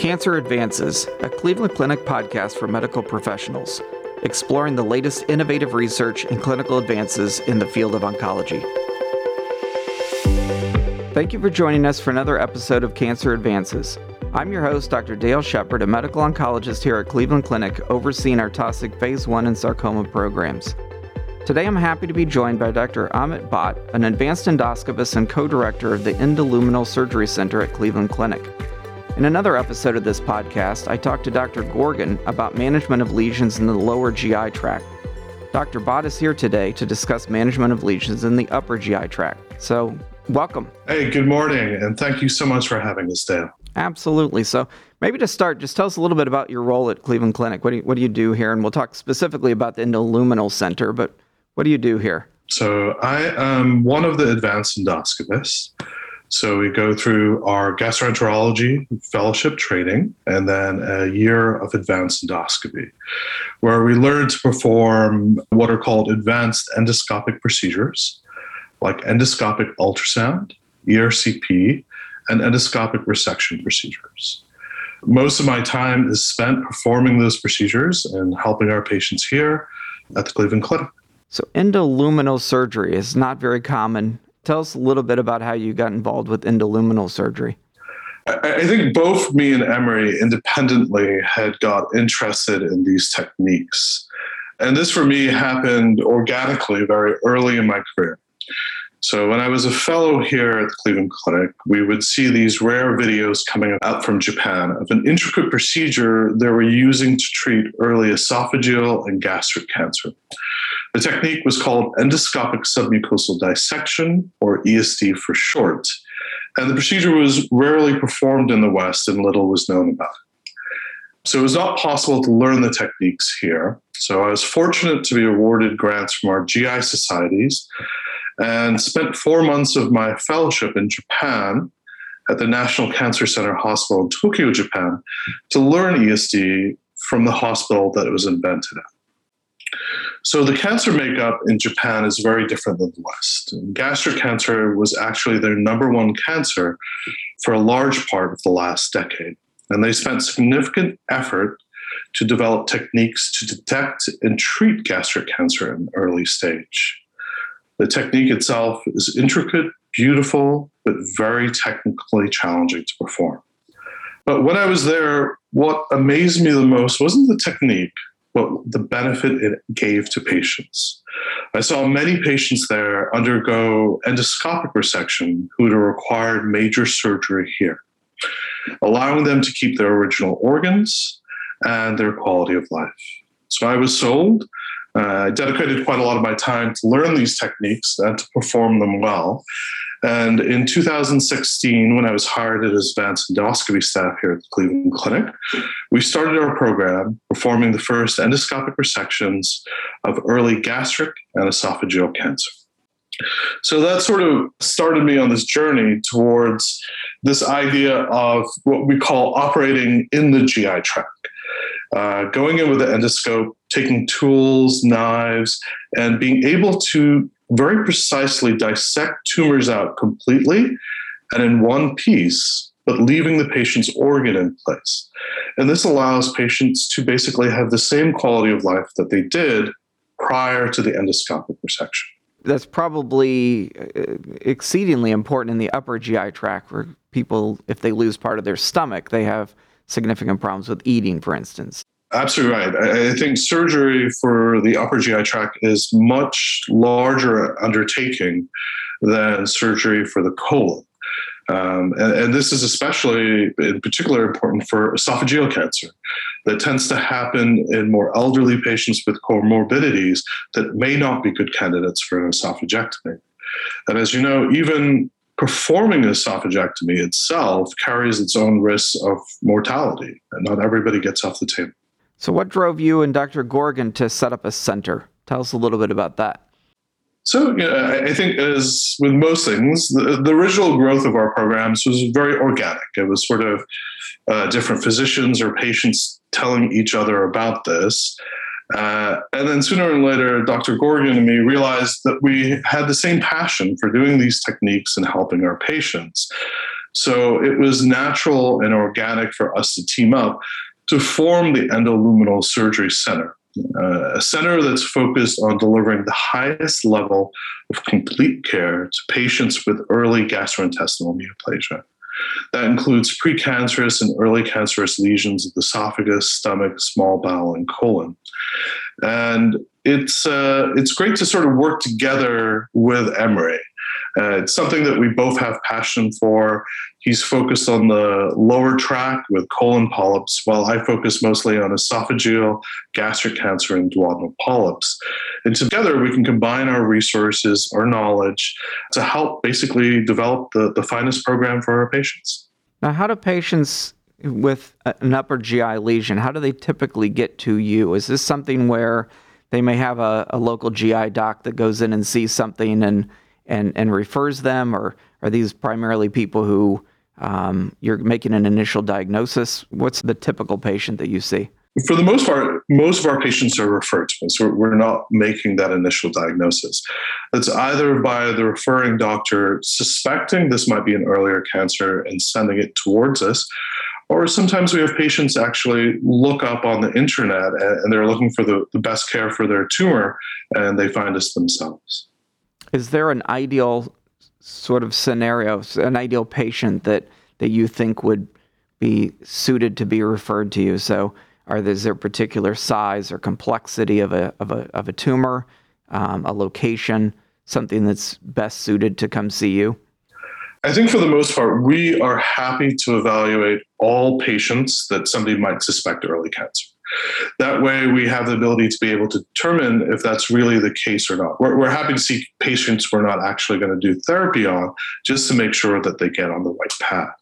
Cancer Advances, a Cleveland Clinic podcast for medical professionals, exploring the latest innovative research and clinical advances in the field of oncology. Thank you for joining us for another episode of Cancer Advances. I'm your host, Dr. Dale Shepard, a medical oncologist here at Cleveland Clinic, overseeing our Taussig Phase 1 and sarcoma programs. Today I'm happy to be joined by Dr. Amit Bhatt, an advanced endoscopist and co director of the Endoluminal Surgery Center at Cleveland Clinic. In another episode of this podcast, I talked to Dr. Gorgun about management of lesions in the lower GI tract. Dr. Bhatt is here today to discuss management of lesions in the upper GI tract. So, welcome. Hey, good morning, and thank you so much for having us, Dale. Absolutely. So, maybe to start, just tell us a little bit about your role at Cleveland Clinic. What do you, what do you do here? And we'll talk specifically about the Endoluminal Center, but what do you do here? So, I am one of the advanced endoscopists. So, we go through our gastroenterology fellowship training and then a year of advanced endoscopy, where we learn to perform what are called advanced endoscopic procedures like endoscopic ultrasound, ERCP, and endoscopic resection procedures. Most of my time is spent performing those procedures and helping our patients here at the Cleveland Clinic. So, endoluminal surgery is not very common. Tell us a little bit about how you got involved with endoluminal surgery. I think both me and Emre independently had got interested in these techniques. And this for me happened organically very early in my career. So when I was a fellow here at the Cleveland Clinic, we would see these rare videos coming out from Japan of an intricate procedure they were using to treat early esophageal and gastric cancer. The technique was called endoscopic submucosal dissection, or ESD for short, and the procedure was rarely performed in the West and little was known about it. So it was not possible to learn the techniques here. So I was fortunate to be awarded grants from our GI societies and spent four months of my fellowship in Japan at the National Cancer Center Hospital in Tokyo, Japan, to learn ESD from the hospital that it was invented at. So the cancer makeup in Japan is very different than the West. Gastric cancer was actually their number one cancer for a large part of the last decade. And they spent significant effort to develop techniques to detect and treat gastric cancer in early stage. The technique itself is intricate, beautiful, but very technically challenging to perform. But when I was there, what amazed me the most wasn't the technique, but the benefit it gave to patients. I saw many patients there undergo endoscopic resection who had required major surgery here, allowing them to keep their original organs and their quality of life. So I was sold uh, I dedicated quite a lot of my time to learn these techniques and to perform them well. And in 2016, when I was hired as advanced endoscopy staff here at the Cleveland Clinic, we started our program performing the first endoscopic resections of early gastric and esophageal cancer. So that sort of started me on this journey towards this idea of what we call operating in the GI tract uh, going in with the endoscope, taking tools, knives, and being able to very precisely dissect tumors out completely and in one piece, but leaving the patient's organ in place. And this allows patients to basically have the same quality of life that they did prior to the endoscopic resection. That's probably uh, exceedingly important in the upper GI tract where people, if they lose part of their stomach, they have significant problems with eating, for instance. Absolutely right. I think surgery for the upper GI tract is much larger undertaking than surgery for the colon. Um, and, and, this is especially in particular important for esophageal cancer that tends to happen in more elderly patients with comorbidities that may not be good candidates for an esophagectomy. And as you know, even performing an esophagectomy itself carries its own risks of mortality, and not everybody gets off the table. So, what drove you and Dr. Gorgun to set up a center? Tell us a little bit about that. So, I think, as with most things, the, the, original growth of our programs was very organic. It was sort of uh, different physicians or patients telling each other about this. Uh, and then sooner or later, Dr. Gorgun and me realized that we had the same passion for doing these techniques and helping our patients. So it was natural and organic for us to team up to form the Endoluminal Surgery Center, uh, a center that's focused on delivering the highest level of complete care to patients with early gastrointestinal neoplasia. That includes precancerous and early cancerous lesions of the esophagus, stomach, small bowel, and colon. And it's uh, it's great to sort of work together with Emre. Uh, it's something that we both have passion for. He's focused on the lower tract with colon polyps, while I focus mostly on esophageal, gastric cancer, and duodenal polyps. And together we can combine our resources, our knowledge to help basically develop the, the finest program for our patients. Now, how do patients with an upper GI lesion, how do they typically get to you? Is this something where they may have a, a local GI doc that goes in and sees something and and and refers them, or are these primarily people who um, you're making an initial diagnosis? What's the typical patient that you see? For the most part, most of our patients are referred to us. So we're not making that initial diagnosis. It's either by the referring doctor suspecting this might be an earlier cancer and sending it towards us, or sometimes we have patients actually look up on the internet and they're looking for the best care for their tumor and they find us themselves. Is there an ideal sort of scenario, an ideal patient that, that you think would be suited to be referred to you? So, are there, is there a particular size or complexity of a, of a, of a tumor, um, a location, something that's best suited to come see you? I think for the most part, we are happy to evaluate all patients that somebody might suspect early cancer. That way, we have the ability to be able to determine if that's really the case or not. We're, we're happy to see patients we're not actually going to do therapy on just to make sure that they get on the right path.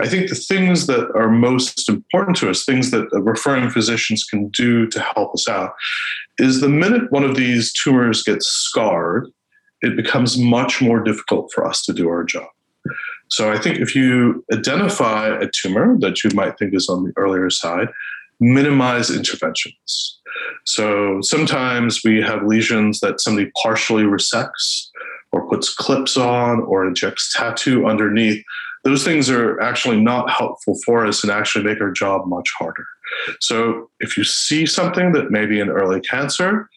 I think the things that are most important to us, things that referring physicians can do to help us out, is the minute one of these tumors gets scarred, it becomes much more difficult for us to do our job. So I think if you identify a tumor that you might think is on the earlier side, minimize interventions. So sometimes we have lesions that somebody partially resects or puts clips on or injects tattoo underneath. Those things are actually not helpful for us and actually make our job much harder. So if you see something that may be an early cancer,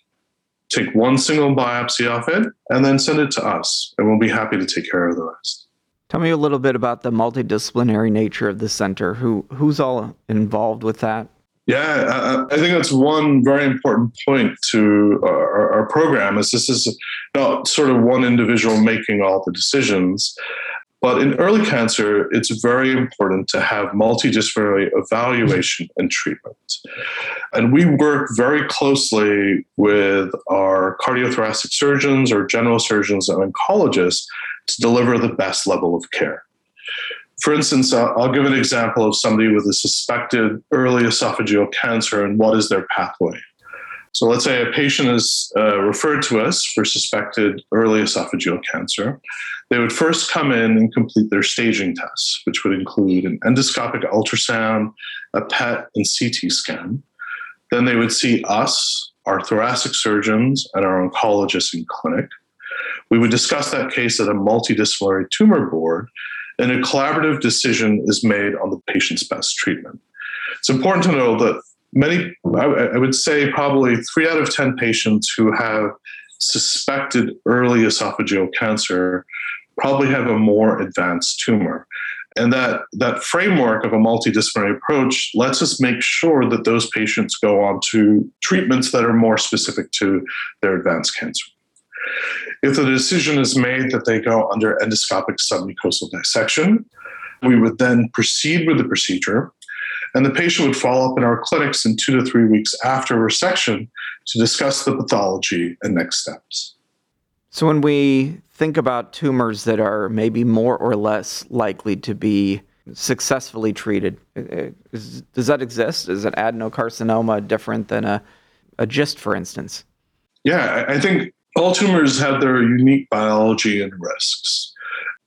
take one single biopsy off it and then send it to us, and we'll be happy to take care of the rest. Tell me a little bit about the multidisciplinary nature of the center. Who who's all involved with that? Yeah, I, I think that's one very important point to uh, our, our program. Is this is not sort of one individual making all the decisions, but in early cancer, it's very important to have multidisciplinary evaluation and treatment. And we work very closely with our cardiothoracic surgeons or general surgeons and oncologists to deliver the best level of care. For instance, I'll give an example of somebody with a suspected early esophageal cancer and what is their pathway. So let's say a patient is uh, referred to us for suspected early esophageal cancer. They would first come in and complete their staging tests, which would include an endoscopic ultrasound, a PET, and CT scan. Then they would see us, our thoracic surgeons, and our oncologists in clinic. We would discuss that case at a multidisciplinary tumor board, and a collaborative decision is made on the patient's best treatment. It's important to know that many, I would say probably three out of 10 patients who have suspected early esophageal cancer probably have a more advanced tumor. And that, that framework of a multidisciplinary approach lets us make sure that those patients go on to treatments that are more specific to their advanced cancer. If the decision is made that they go under endoscopic submucosal dissection, we would then proceed with the procedure and the patient would follow up in our clinics in two to three weeks after resection to discuss the pathology and next steps. So, when we think about tumors that are maybe more or less likely to be successfully treated, uh, uh, is, does that exist? Is an adenocarcinoma different than a, a GIST, for instance? Yeah, I think all tumors have their unique biology and risks.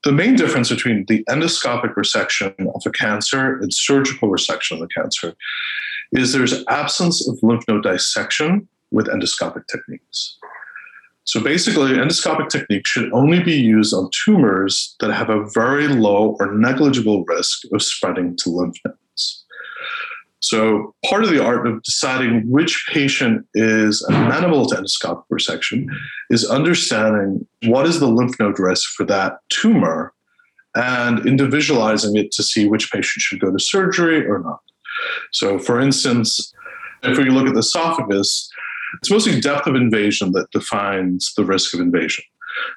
The main difference between the endoscopic resection of a cancer and surgical resection of the cancer is there's absence of lymph node dissection with endoscopic techniques. So basically, endoscopic technique should only be used on tumors that have a very low or negligible risk of spreading to lymph nodes. So part of the art of deciding which patient is amenable to endoscopic resection is understanding what is the lymph node risk for that tumor and individualizing it to see which patient should go to surgery or not. So for instance, if we look at the esophagus, it's mostly depth of invasion that defines the risk of invasion.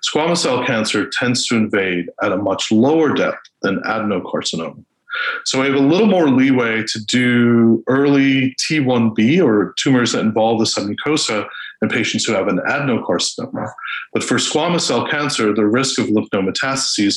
Squamous cell cancer tends to invade at a much lower depth than adenocarcinoma. So we have a little more leeway to do early T1B or tumors that involve the submucosa in patients who have an adenocarcinoma. But for squamous cell cancer, the risk of lymph node metastases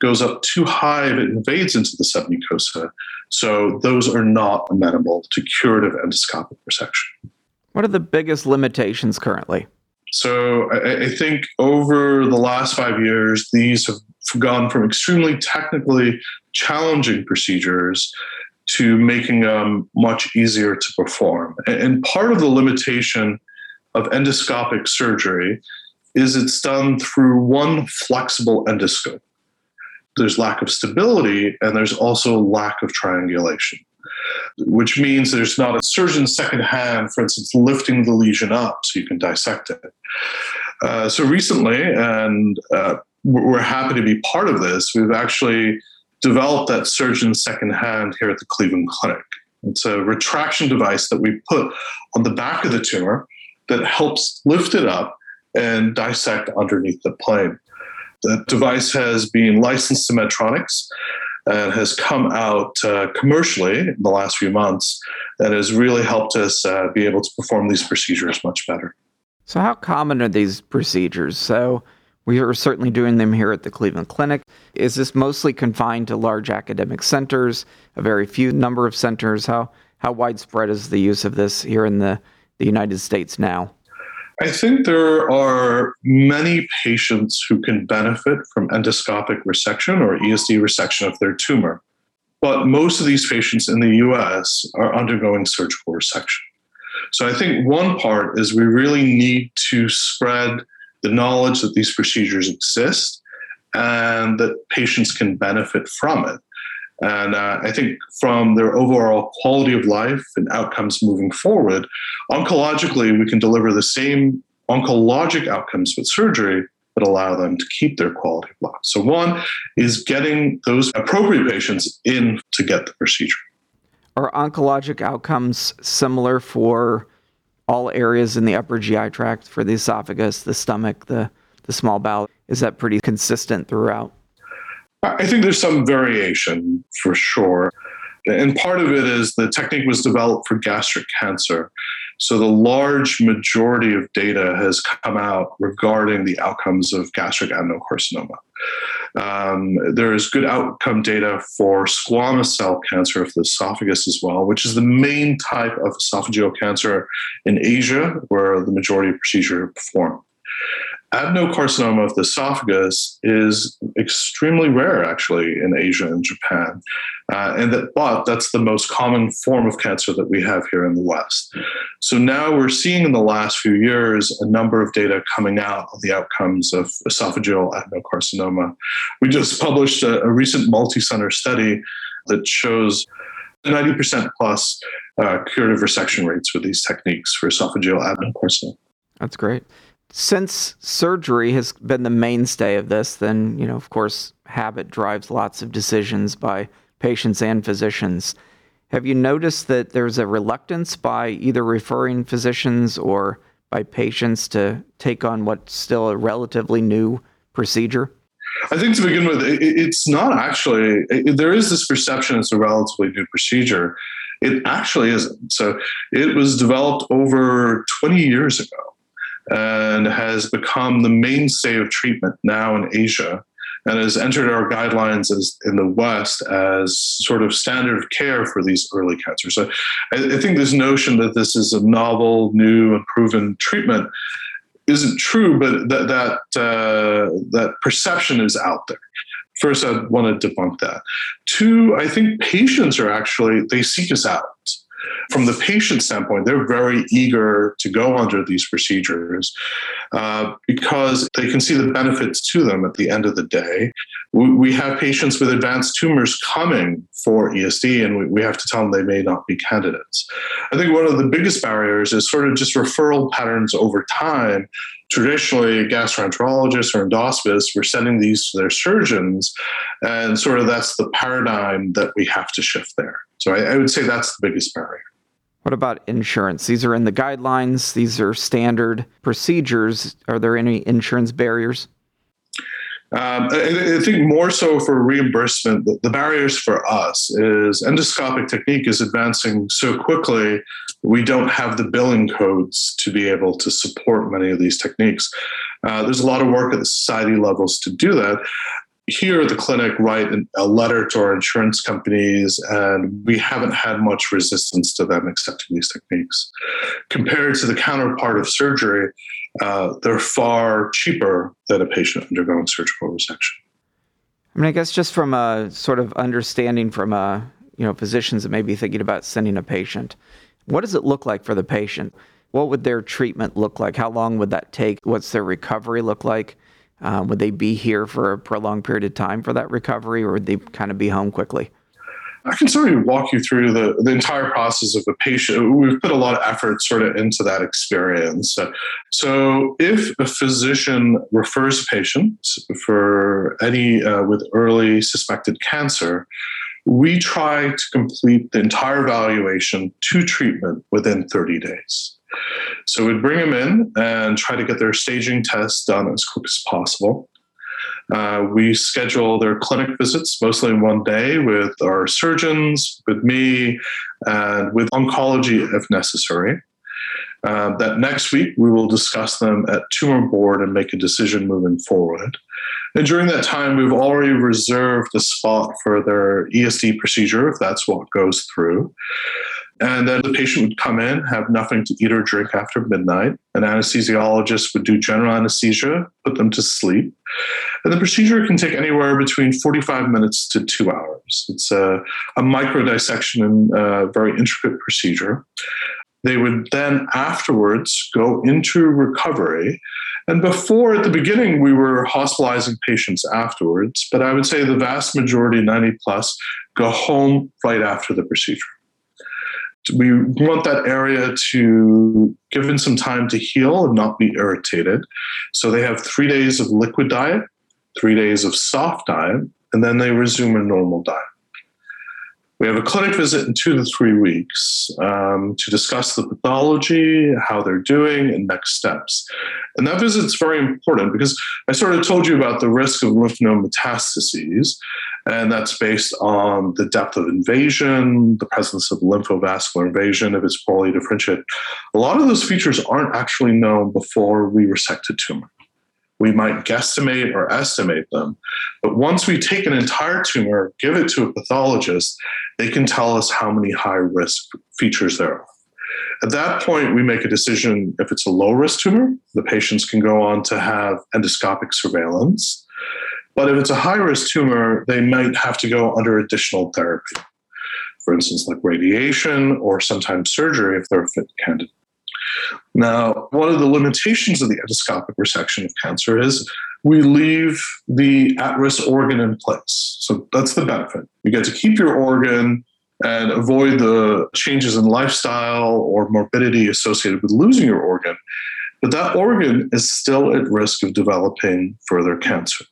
goes up too high if it invades into the submucosa. So those are not amenable to curative endoscopic resection. What are the biggest limitations currently? So I, I, think over the last five years, these have gone from extremely technically challenging procedures to making them much easier to perform. And part of the limitation of endoscopic surgery is it's done through one flexible endoscope. There's lack of stability and there's also lack of triangulation which means there's not a surgeon's second hand, for instance, lifting the lesion up so you can dissect it. Uh, so recently, and uh, we're happy to be part of this, we've actually developed that surgeon's second hand here at the Cleveland Clinic. It's a retraction device that we put on the back of the tumor that helps lift it up and dissect underneath the plane. The device has been licensed to Medtronics and has come out uh, commercially in the last few months that has really helped us uh, be able to perform these procedures much better. So, how common are these procedures? So, we are certainly doing them here at the Cleveland Clinic. Is this mostly confined to large academic centers, a very few number of centers? How, how widespread is the use of this here in the, the United States now? I think there are many patients who can benefit from endoscopic resection or ESD resection of their tumor. But most of these patients in the US are undergoing surgical resection. So I think one part is we really need to spread the knowledge that these procedures exist and that patients can benefit from it. And uh, I think from their overall quality of life and outcomes moving forward, oncologically, we can deliver the same oncologic outcomes with surgery that allow them to keep their quality of life. So, one is getting those appropriate patients in to get the procedure. Are oncologic outcomes similar for all areas in the upper GI tract for the esophagus, the stomach, the, the small bowel? Is that pretty consistent throughout? I think there's some variation for sure. And part of it is the technique was developed for gastric cancer. So the large majority of data has come out regarding the outcomes of gastric adenocarcinoma. Um, there is good outcome data for squamous cell cancer of the esophagus as well, which is the main type of esophageal cancer in Asia, where the majority of procedures are performed adenocarcinoma of the esophagus is extremely rare, actually, in Asia and Japan. Uh, and that, but that's the most common form of cancer that we have here in the West. So now we're seeing in the last few years a number of data coming out of the outcomes of esophageal adenocarcinoma. We just published a, a recent multi-center study that shows 90% plus uh, curative resection rates with these techniques for esophageal adenocarcinoma. That's great since surgery has been the mainstay of this, then, you know, of course, habit drives lots of decisions by patients and physicians. Have you noticed that there's a reluctance by either referring physicians or by patients to take on what's still a relatively new procedure? I think to begin with, it's not actually, there is this perception it's a relatively new procedure. It actually isn't. So it was developed over 20 years ago and has become the mainstay of treatment now in Asia and has entered our guidelines as in the West as sort of standard of care for these early cancers. So I, I think this notion that this is a novel, new, and proven treatment isn't true, but that that uh, that perception is out there. First, I want to debunk that. Two, I think patients are actually they seek us out From the patient standpoint, they're very eager to go under these procedures uh, because they can see the benefits to them at the end of the day. We, we have patients with advanced tumors coming for ESD, and we, we have to tell them they may not be candidates. I think one of the biggest barriers is sort of just referral patterns over time traditionally gastroenterologists or endoscopists were sending these to their surgeons and sort of that's the paradigm that we have to shift there so I, I, would say that's the biggest barrier. What about insurance? These are in the guidelines. These are standard procedures. Are there any insurance barriers? Um, I, I, think more so for reimbursement, the, the, barriers for us is endoscopic technique is advancing so quickly, we don't have the billing codes to be able to support many of these techniques. Uh, there's a lot of work at the society levels to do that here at the clinic write a letter to our insurance companies and we haven't had much resistance to them accepting these techniques. Compared to the counterpart of surgery uh, they're far cheaper than a patient undergoing surgical resection. I mean i guess just from a sort of understanding from a you know physicians that may be thinking about sending a patient what does it look like for the patient? What would their treatment look like? How long would that take? What's their recovery look like um, would they be here for a prolonged period of time for that recovery, or would they kind of be home quickly? I can sort of walk you through the, the entire process of a patient. We've put a lot of effort sort of into that experience. So, if a physician refers a patient for any uh, with early suspected cancer, we try to complete the entire evaluation to treatment within 30 days. So we'd bring them in and try to get their staging tests done as quick as possible. Uh, we schedule their clinic visits mostly in one day with our surgeons, with me, and with oncology if necessary. Uh, that next week we will discuss them at tumor board and make a decision moving forward. And during that time, we've already reserved a spot for their ESD procedure if that's what goes through. And then the patient would come in, have nothing to eat or drink after midnight. An anesthesiologist would do general anesthesia, put them to sleep. And the procedure can take anywhere between 45 minutes to two hours. It's a, a micro dissection and a very intricate procedure. They would then afterwards go into recovery. And before, at the beginning, we were hospitalizing patients afterwards, but I would say the vast majority, 90 plus, go home right after the procedure we want that area to given some time to heal and not be irritated. So they have three days of liquid diet, three days of soft diet, and then they resume a normal diet. We have a clinic visit in two to three weeks um, to discuss the pathology, how they're doing, and next steps. And that visit is very important because I sort of told you about the risk of lymph node metastases, and that's based on the depth of invasion, the presence of lymphovascular invasion, if it's poorly differentiated. A lot of those features aren't actually known before we resect a tumor we might guesstimate or estimate them. But once we take an entire tumor, give it to a pathologist, they can tell us how many high risk features there are. At that point, we make a decision if it's a low risk tumor, the patients can go on to have endoscopic surveillance. But if it's a high risk tumor, they might have to go under additional therapy, for instance, like radiation or sometimes surgery if they're a fit candidate. Now, one of the limitations of the endoscopic resection of cancer is we leave the at risk organ in place. So that's the benefit. You get to keep your organ and avoid the changes in lifestyle or morbidity associated with losing your organ. But that organ is still at risk of developing further cancer.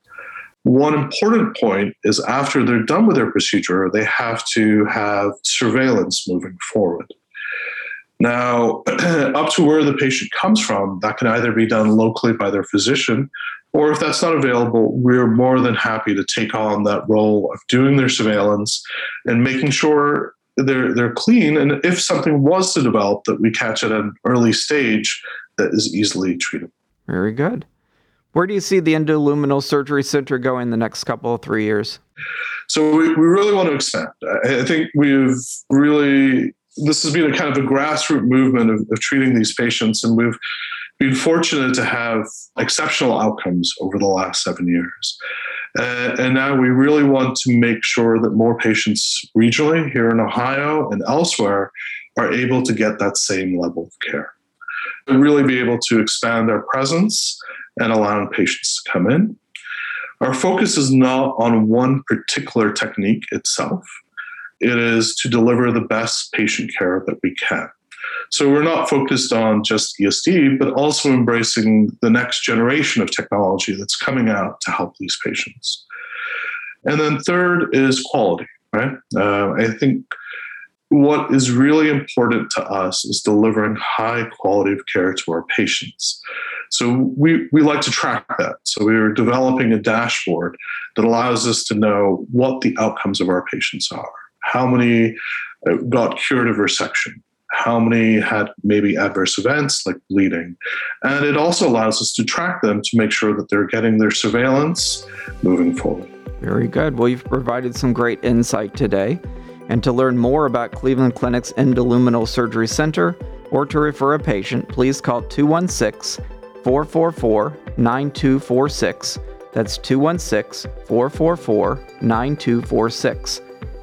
One important point is after they're done with their procedure, they have to have surveillance moving forward. Now, up to where the patient comes from, that can either be done locally by their physician, or if that's not available, we're more than happy to take on that role of doing their surveillance and making sure they're they're clean. And if something was to develop, that we catch at an early stage that is easily treated. Very good. Where do you see the endoluminal surgery center going the next couple of three years? So we, we really want to expand. I think we've really this has been a kind of a grassroots movement of, of treating these patients, and we've been fortunate to have exceptional outcomes over the last seven years. Uh, and now we really want to make sure that more patients regionally here in Ohio and elsewhere are able to get that same level of care. And really be able to expand our presence and allowing patients to come in. Our focus is not on one particular technique itself. It is to deliver the best patient care that we can. So we're not focused on just ESD, but also embracing the next generation of technology that's coming out to help these patients. And then third is quality, right? Uh, I think what is really important to us is delivering high quality of care to our patients. So we, we like to track that. So we are developing a dashboard that allows us to know what the outcomes of our patients are. How many uh, got curative resection? How many had maybe adverse events like bleeding? And it also allows us to track them to make sure that they're getting their surveillance moving forward. Very good. Well, you've provided some great insight today. And to learn more about Cleveland Clinic's Endoluminal Surgery Center or to refer a patient, please call 216 444 9246. That's 216 444 9246.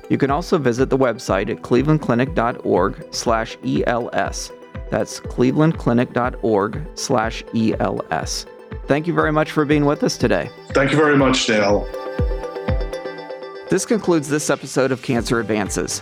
You can also visit the website at clevelandclinic.org slash ELS. That's clevelandclinic.org slash ELS. Thank you very much for being with us today. Thank you very much, Dale. This concludes this episode of Cancer Advances.